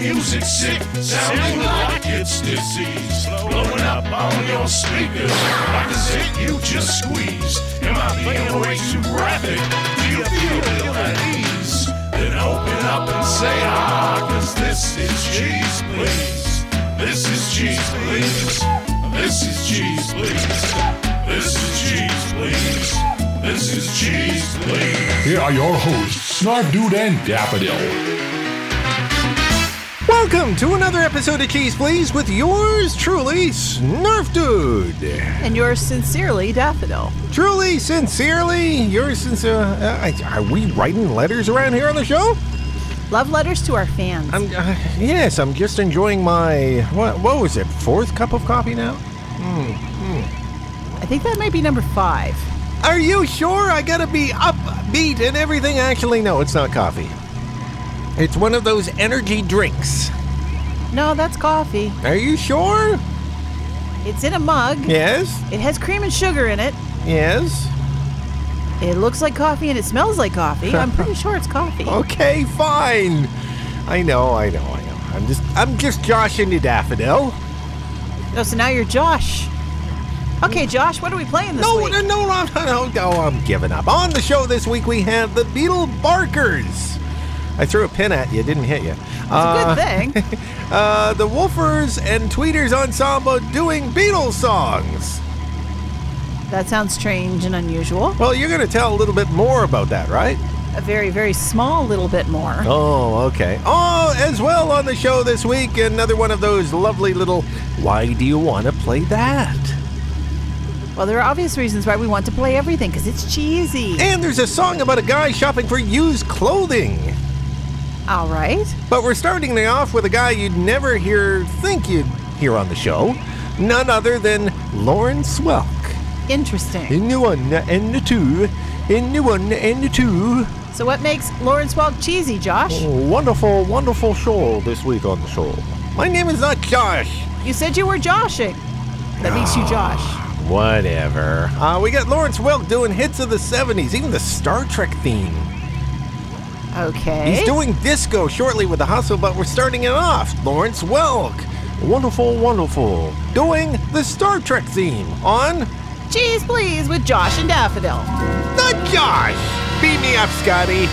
music sick? Sounding like it's disease. Blowing up on your speakers like a zit you just squeezed. Am I being way too graphic? Do you feel at ease? Then open up and say ah, cause this is cheese, please. This is cheese, please. This is cheese, please. This is cheese, please. This is cheese, please. Here are your hosts, Snarf Dude and Daffodil. Welcome to another episode of Cheese Please with yours truly, Snarf Dude. And yours sincerely, Daffodil. Truly, sincerely, yours sincere. Uh, are we writing letters around here on the show? Love letters to our fans. I'm uh, yes, I'm just enjoying my what? What was it? Fourth cup of coffee now? I think that might be number five. Are you sure? I gotta be upbeat and everything. Actually, no, it's not coffee. It's one of those energy drinks. No, that's coffee. Are you sure? It's in a mug. Yes. It has cream and sugar in it. Yes. It looks like coffee and it smells like coffee. I'm pretty sure it's coffee. Okay, fine. I know, I know, I know. I'm just, I'm just joshing you, Daffodil. Oh, so now you're Josh. Okay, Josh, what are we playing this No, week? no, no, no, no, no, no, I'm giving up. On the show this week, we have the Beetle Barkers. I threw a pin at you, didn't hit you. It's a good thing. Uh, the Woofers and Tweeters Ensemble doing Beatles songs. That sounds strange and unusual. Well, you're going to tell a little bit more about that, right? A very, very small little bit more. Oh, okay. Oh, as well on the show this week, another one of those lovely little why do you want to play that? Well, there are obvious reasons why we want to play everything because it's cheesy. And there's a song about a guy shopping for used clothing. All right. But we're starting it off with a guy you'd never hear think you'd hear on the show. None other than Lawrence Welk. Interesting. In the one and the two. In the one and the two. So, what makes Lawrence Welk cheesy, Josh? Oh, wonderful, wonderful show this week on the show. My name is not Josh. You said you were joshing. That makes you ah. Josh. Whatever. Uh, we got Lawrence Welk doing hits of the 70s, even the Star Trek theme. Okay. He's doing disco shortly with the hustle, but we're starting it off. Lawrence Welk. Wonderful, wonderful. Doing the Star Trek theme on. Cheese Please with Josh and Daffodil. Not Josh! Beat me up, Scotty.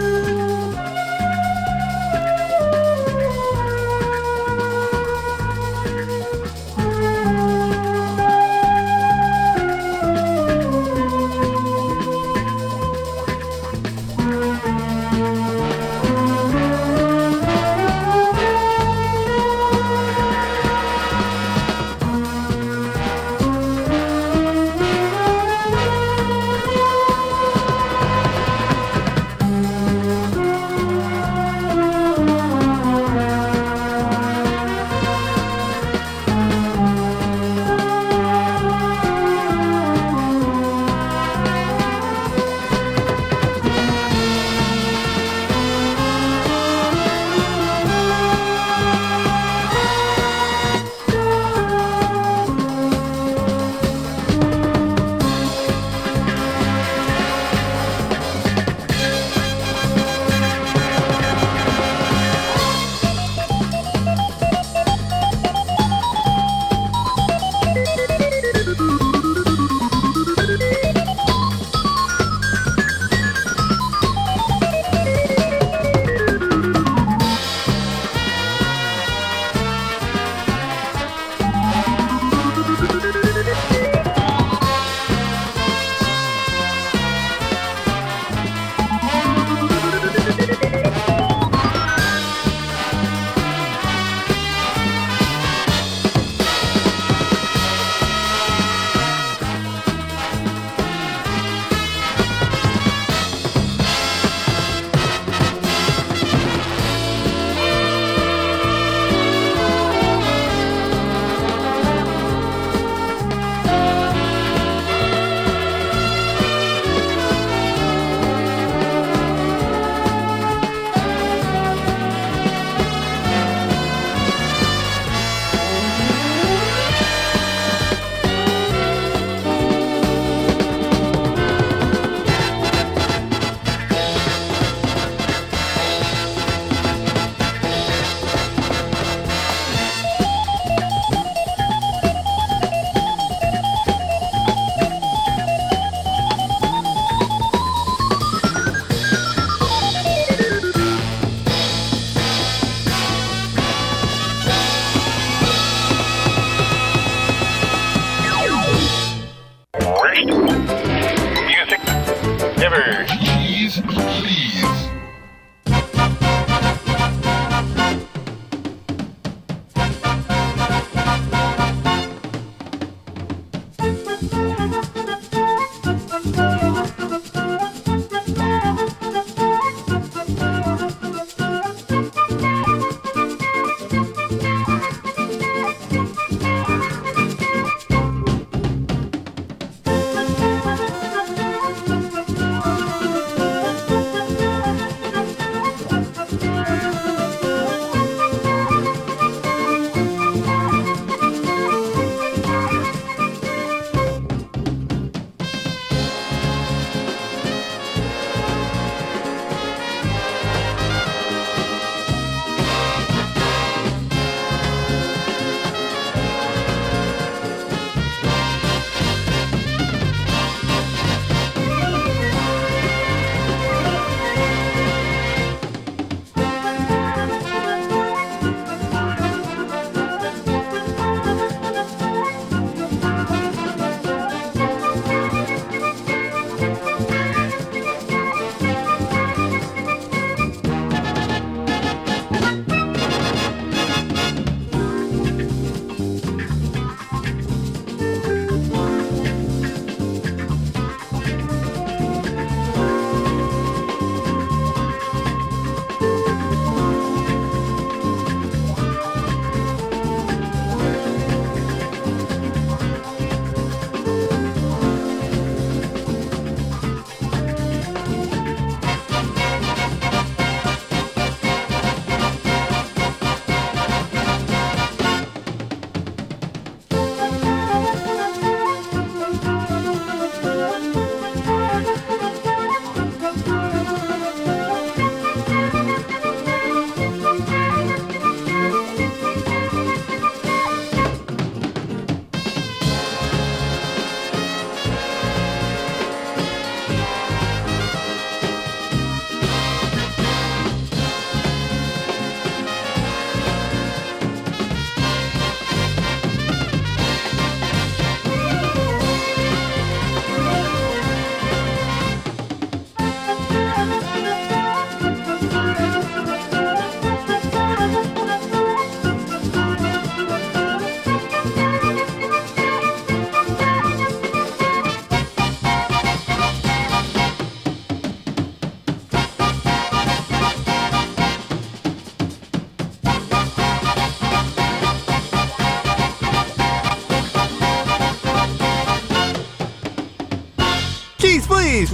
you.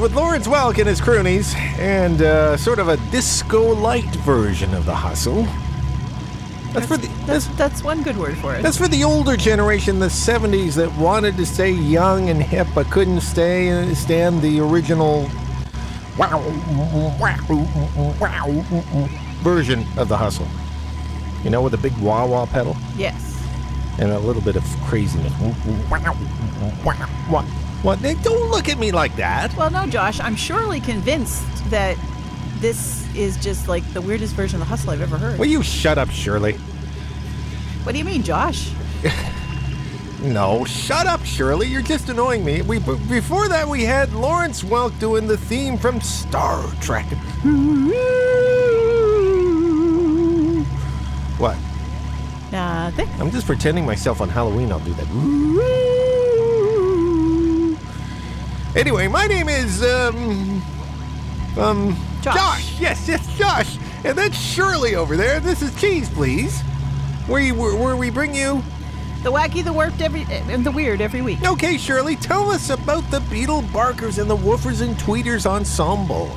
With Lawrence Welk and his croonies, and uh, sort of a disco light version of the hustle. That's for the That's that's, that's one good word for it. that's for the older generation, the '70s, that wanted to stay young and hip but couldn't stay and stand the original wow wow wow version of the hustle. You know, with a big wah wah pedal yes. and a little bit of craziness. What? What? Hey, Don't look at me like that. Well, no, Josh, I'm surely convinced that this is just like the weirdest version of the hustle I've ever heard. Will you shut up, Shirley? What do you mean, Josh? No, shut up, Shirley. You're just annoying me. We b- before that we had Lawrence Welk doing the theme from Star Trek. What? Nothing. I'm just pretending myself on Halloween. I'll do that. Anyway, my name is um um Josh. Yes, yes, Josh. And that's Shirley over there. This is Cheese, please. Where you where, where we bring you The wacky, the warped, every and the weird every week. Okay, Shirley, tell us about the Beetle Barkers and the Woofers and Tweeters Ensemble.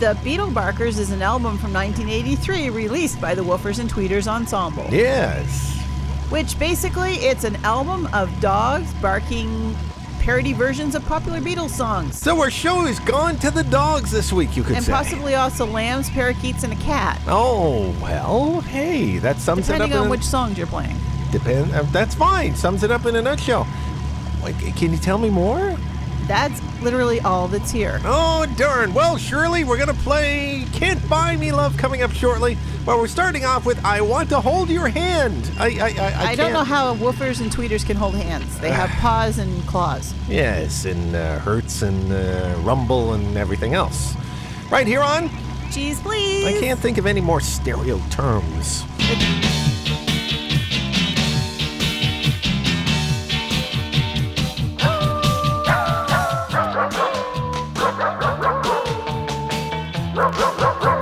The Beetle Barkers is an album from 1983 released by the Woofers and Tweeters Ensemble. Yes. Which basically it's an album of dogs barking parody versions of popular Beatles songs. So our show is gone to the dogs this week, you could And say. possibly also lambs, parakeets, and a cat. Oh well, hey, that sums Depending it up. Depending on which songs you're playing. depend. Uh, that's fine. Sums it up in a nutshell. Like, can you tell me more? That's literally all that's here. Oh darn! Well, Shirley, we're gonna play "Can't Buy Me Love" coming up shortly. But we're starting off with "I Want to Hold Your Hand." I I I, I, I, don't know how woofers and tweeters can hold hands. They have paws and claws. Yes, and uh, Hertz and uh, Rumble and everything else. Right here on. Cheese, please. I can't think of any more stereo terms. rock, rock, rock, rock.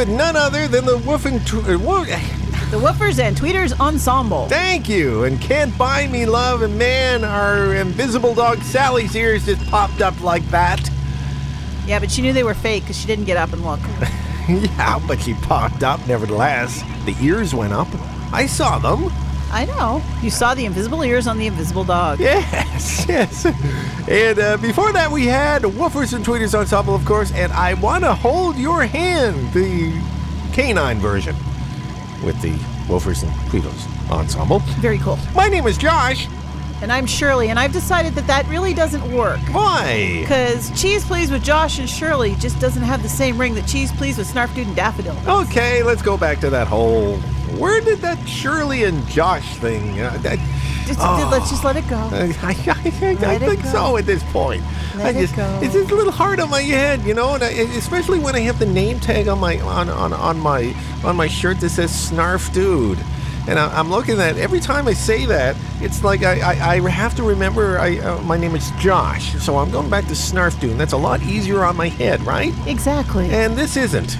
With none other than the Woofing. Tw- uh, wo- The Woofers and Tweeters Ensemble. Thank you. And Can't Buy Me Love. And man, our invisible dog Sally's ears just popped up like that. Yeah, but she knew they were fake because she didn't get up and look. yeah, but she popped up nevertheless. The ears went up. I saw them. I know. You saw the invisible ears on the invisible dog. Yes, yes. And uh, before that, we had Woofers and Tweeters Ensemble, of course, and I Want to Hold Your Hand, the canine version, with the Woofers and Tweeters Ensemble. Very cool. My name is Josh. And I'm Shirley, and I've decided that that really doesn't work. Why? Because Cheese Please with Josh and Shirley just doesn't have the same ring that Cheese Please with Snarf Dude and Daffodil. does. Okay, let's go back to that whole. Where did that Shirley and Josh thing? Uh, that, Just, Oh. Let's just let it go. I, I, I, I think go. so at this point. Let I it go. It's just a little hard on my head, you know, and I, especially when I have the name tag on my on, on, on my on my shirt that says Snarf Dude, and I, I'm looking at every time I say that, it's like I, I, I have to remember I, uh, my name is Josh, so I'm going back to Snarf Dude. That's a lot easier on my head, right? Exactly. And this isn't.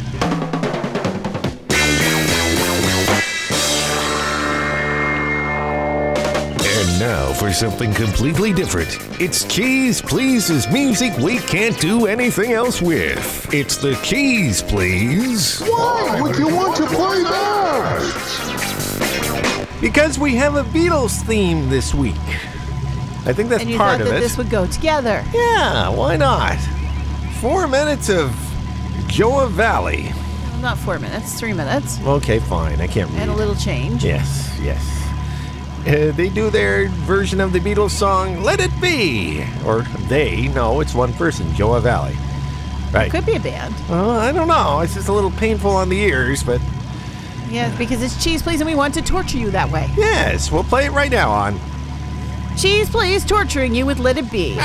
Now for something completely different. It's Cheese Please's music we can't do anything else with. It's the Cheese Please. Why would you want to play that? Because we have a Beatles theme this week. I think that's and you part thought of that it. this would go together. yeah, why not? Four minutes of Joa Valley. Not four minutes, three minutes. Okay, fine. I can't read. And a little change. Yes, yes. Uh, they do their version of the Beatles song "Let It Be," or they. No, it's one person, Joa Valley. Right. It could be a band. Uh, I don't know. It's just a little painful on the ears, but Yeah, because it's Cheese Please and we want to torture you that way. yes, we'll play it right now on. Cheese Please torturing you with Let It Be. When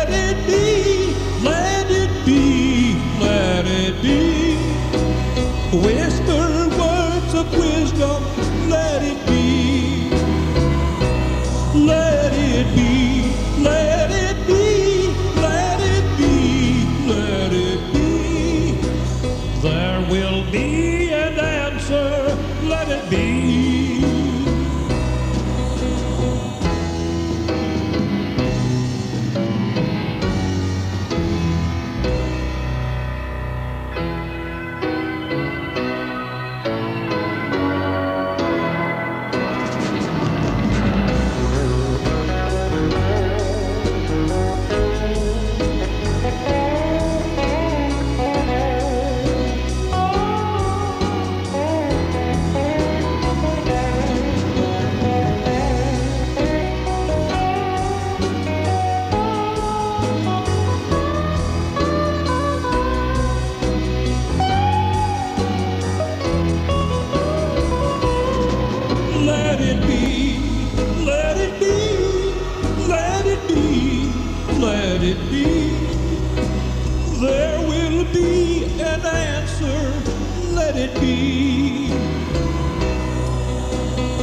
There will be an answer, let it be.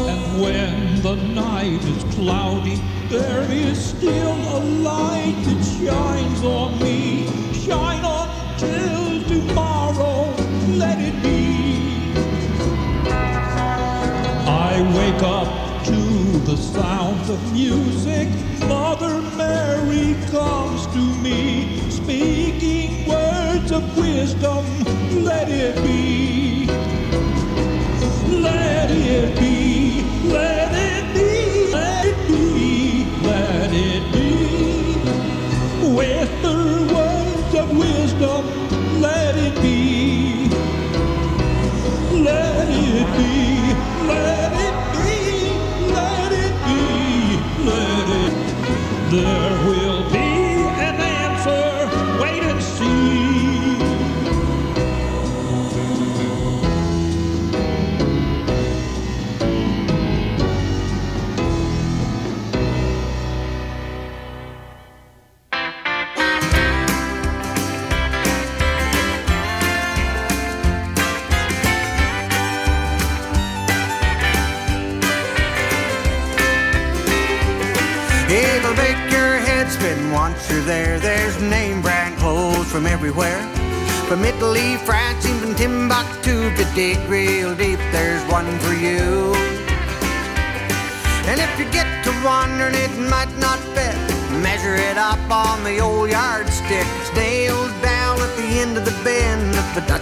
And when the night is cloudy, there is still a light that shines on me. Shine on till tomorrow, let it be. I wake up to the sound of music. Mother Mary comes to me, speaking words of wisdom. Let it be. Let it be. Let it be. Let it be. Let it be. With her words of wisdom, let it be. Let it be, let it be, let it be, let it. There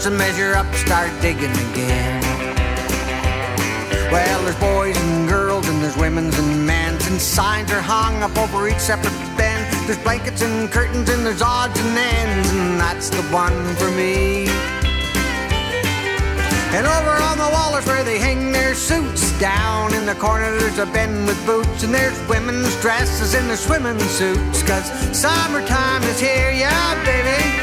If measure up, start digging again. Well, there's boys and girls, and there's women's and men's, and signs are hung up over each separate bin. There's blankets and curtains, and there's odds and ends, and that's the one for me. And over on the wall is where they hang their suits. Down in the corner there's a bin with boots, and there's women's dresses in their swimming suits. Cause summertime is here, yeah, baby.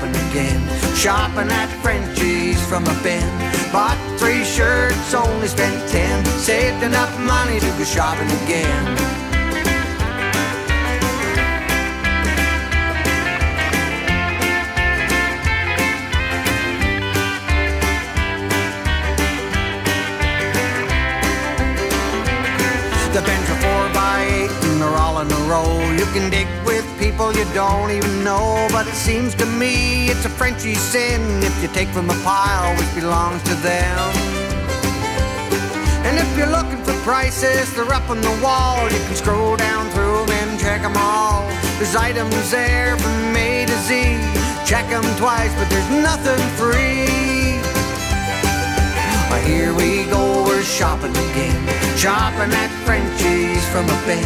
Shopping again. Shopping at Frenchy's from a bin. Bought three shirts, only spent ten. Saved enough money to go shopping again. The bins are four by eight and they're all in a row. You can dig with people you don't even know, but it seems to me it's a Frenchy sin if you take from a pile which belongs to them. And if you're looking for prices, they're up on the wall. You can scroll down through them and check them all. There's items there from A to Z. Check them twice, but there's nothing free. Well, here we go, we're shopping again. Shopping at Frenchy's from a bin.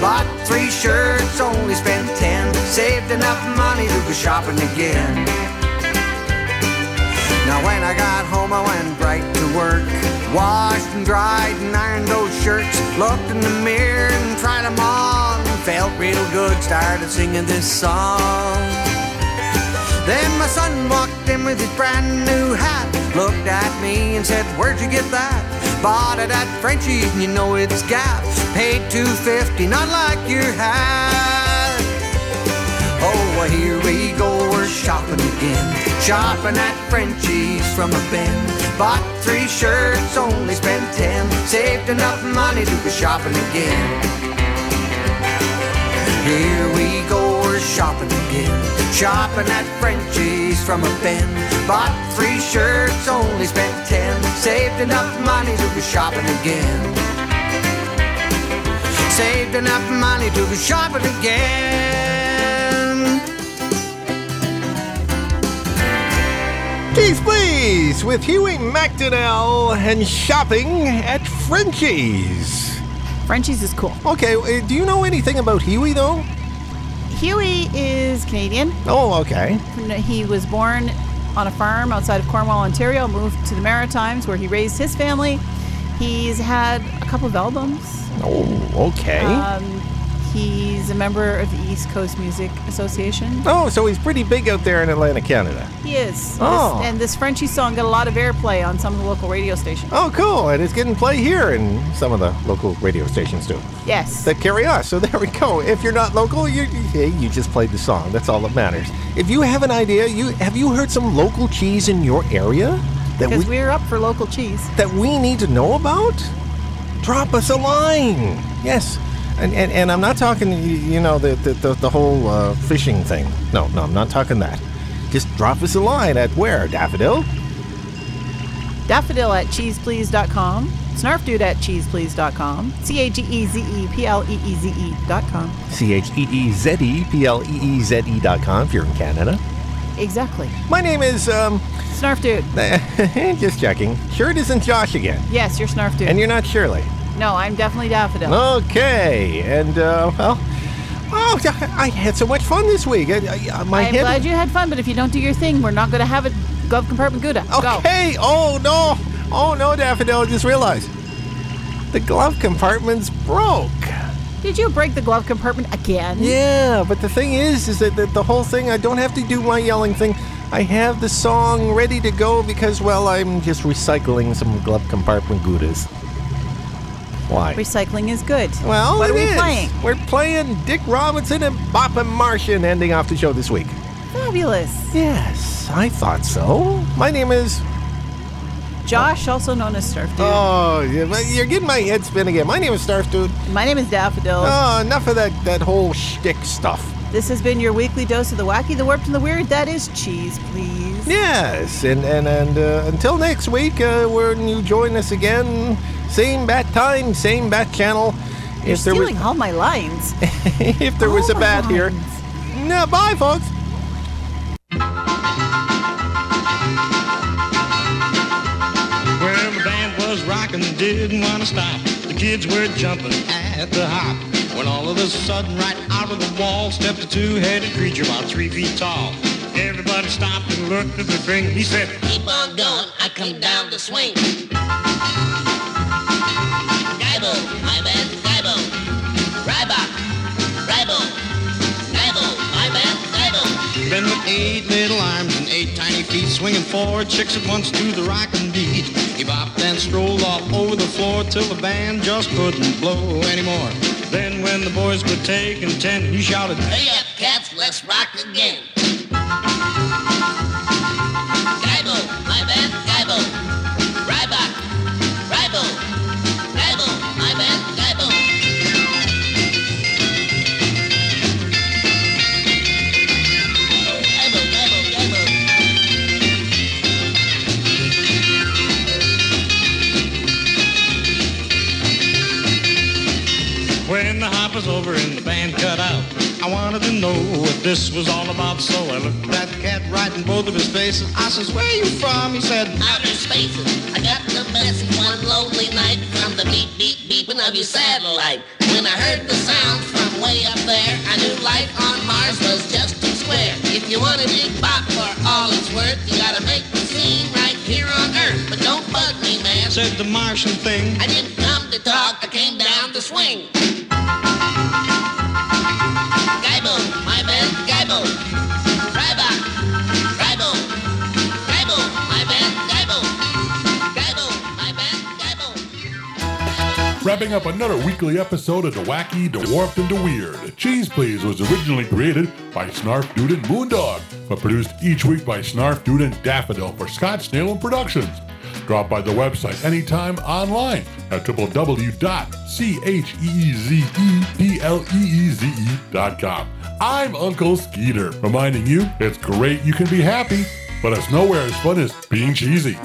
Bought three shirts, only spent ten. Saved enough money to go shopping again. Now when I got home, I went right to work. Washed and dried and ironed those shirts. Looked in the mirror and tried them on. Felt real good, started singing this song. Then my son walked in with his brand new hat, looked at me and said, Where'd you get that? Bought it at Frenchy's and you know it's Gap. Paid two fifty, not like your hat. Oh, well, here we go, we're shopping again. Shopping at Frenchy's from a bin. Bought three shirts, only spent ten. Saved enough money to go shopping again. Here we go, shopping again. Shopping at Frenchy's from a bin. Bought three shirts, only spent ten. Saved enough money to be shopping again. Saved enough money to be shopping again. Keys Please with Huey McDonnell and shopping at Frenchy's. Frenchy's is cool. Okay, uh, do you know anything about Huey though? Huey is Canadian. Oh, okay. He was born on a farm outside of Cornwall, Ontario, moved to the Maritimes where he raised his family. He's had a couple of albums. Oh, okay. Um, he's a member of the East Coast Music Association. oh, so he's pretty big out there in Atlantic Canada. He is. Oh. This, and this Frenchy song got a lot of airplay on some of the local radio stations. Oh, cool. And it's getting play here in some of the local radio stations too. Yes. That carry us. So there we go. If you're not local, you you just played the song. That's all that matters. If you have an idea, you have you heard some local cheese in your area? that Because we we're up for local cheese. that we need to know about? Drop us a line. Yes. And, and, and I'm not talking, you, know, the, the, the, whole uh, fishing thing. No, no, I'm not talking that. Just drop us a line at where, Daffodil? Daffodil at cheezepleeze.com. Snarfdude at cheezepleeze.com. C A G E Z E P L E E Z E dot com. C H E E Z E P L E E Z E dot com if you're in Canada. Exactly. My name is, um, Snarfdude. just checking. Sure it isn't Josh again. Yes, you're Snarfdude. And you're not Shirley. No, I'm definitely Daffodil. Okay. And, uh, well, oh, I had so much fun this week. I, I, my I'm head. glad you had fun, but if you don't do your thing, we're not going to have a glove compartment Gouda. Go. Okay. Oh no. Oh no, Daffodil. I just realized the glove compartment's broke. Did you break the glove compartment again? Yeah, but the thing is, is that the, the whole thing. I don't have to do my yelling thing. I have the song ready to go because, well, I'm just recycling some glove compartment goudas. Why? Recycling is good. Well, what it are we is. playing? We're playing Dick Robinson and Boppin' Martian, ending off the show this week. Fabulous. Yes, I thought so. My name is Josh, also known as Snarf Dude. Oh, yeah, you're getting my head spin again. My name is Snarf Dude. My name is Daffodil. Oh, enough of that, that whole shtick stuff. This has been your weekly dose of the wacky, the warped, and the weird. That is cheese, please. Yes, and and and uh, until next week, uh, when you join us again, same bat time, same bat channel. You're if there was stealing all my lines. if there was a All my bat here, lines. no, bye, folks. Well, the band was rocking, didn't want to stop. The kids were jumping at the hop. When all of a sudden, right out of the wall, stepped a two-headed creature about three feet tall. Everybody stopped and looked at the thing. He said, Keep on going, I come down to swing. Gaibo, my bad, Gaibo. Ryback, Rybo, Gaibo, my bad, Gaibo. Then with eight little arms eight tiny feet, swinging four chicks at once to the rockin' beat. He bopped and strolled all over the floor till the band just couldn't blow anymore. Then when the boys were taking ten, he shouted, Hey up, cats, let's rock again. Know what this was all about. So I looked at that cat right in both of his faces. I says, where you from? He said, outer spaces. I got the message one lonely night from the beep beep beeping of your satellite. When I heard the sound from way up there, I knew life on Mars was just too square. If you want a big bop for all it's worth, you gotta make the scene right here on Earth. But don't bug me, man. said the Martian thing. I didn't come to talk, I came down to swing. Wrapping up another weekly episode of The Wacky, The Warped, and The Weird. Cheese Please was originally created by Snarf Dude and Moondog, but produced each week by Snarf Dude and Daffodil for Scott Snalen Productions. Drop by the website anytime online at www.cheezepleeze.com. I'm Uncle Skeeter, reminding you it's great you can be happy, but it's nowhere as fun as being cheesy.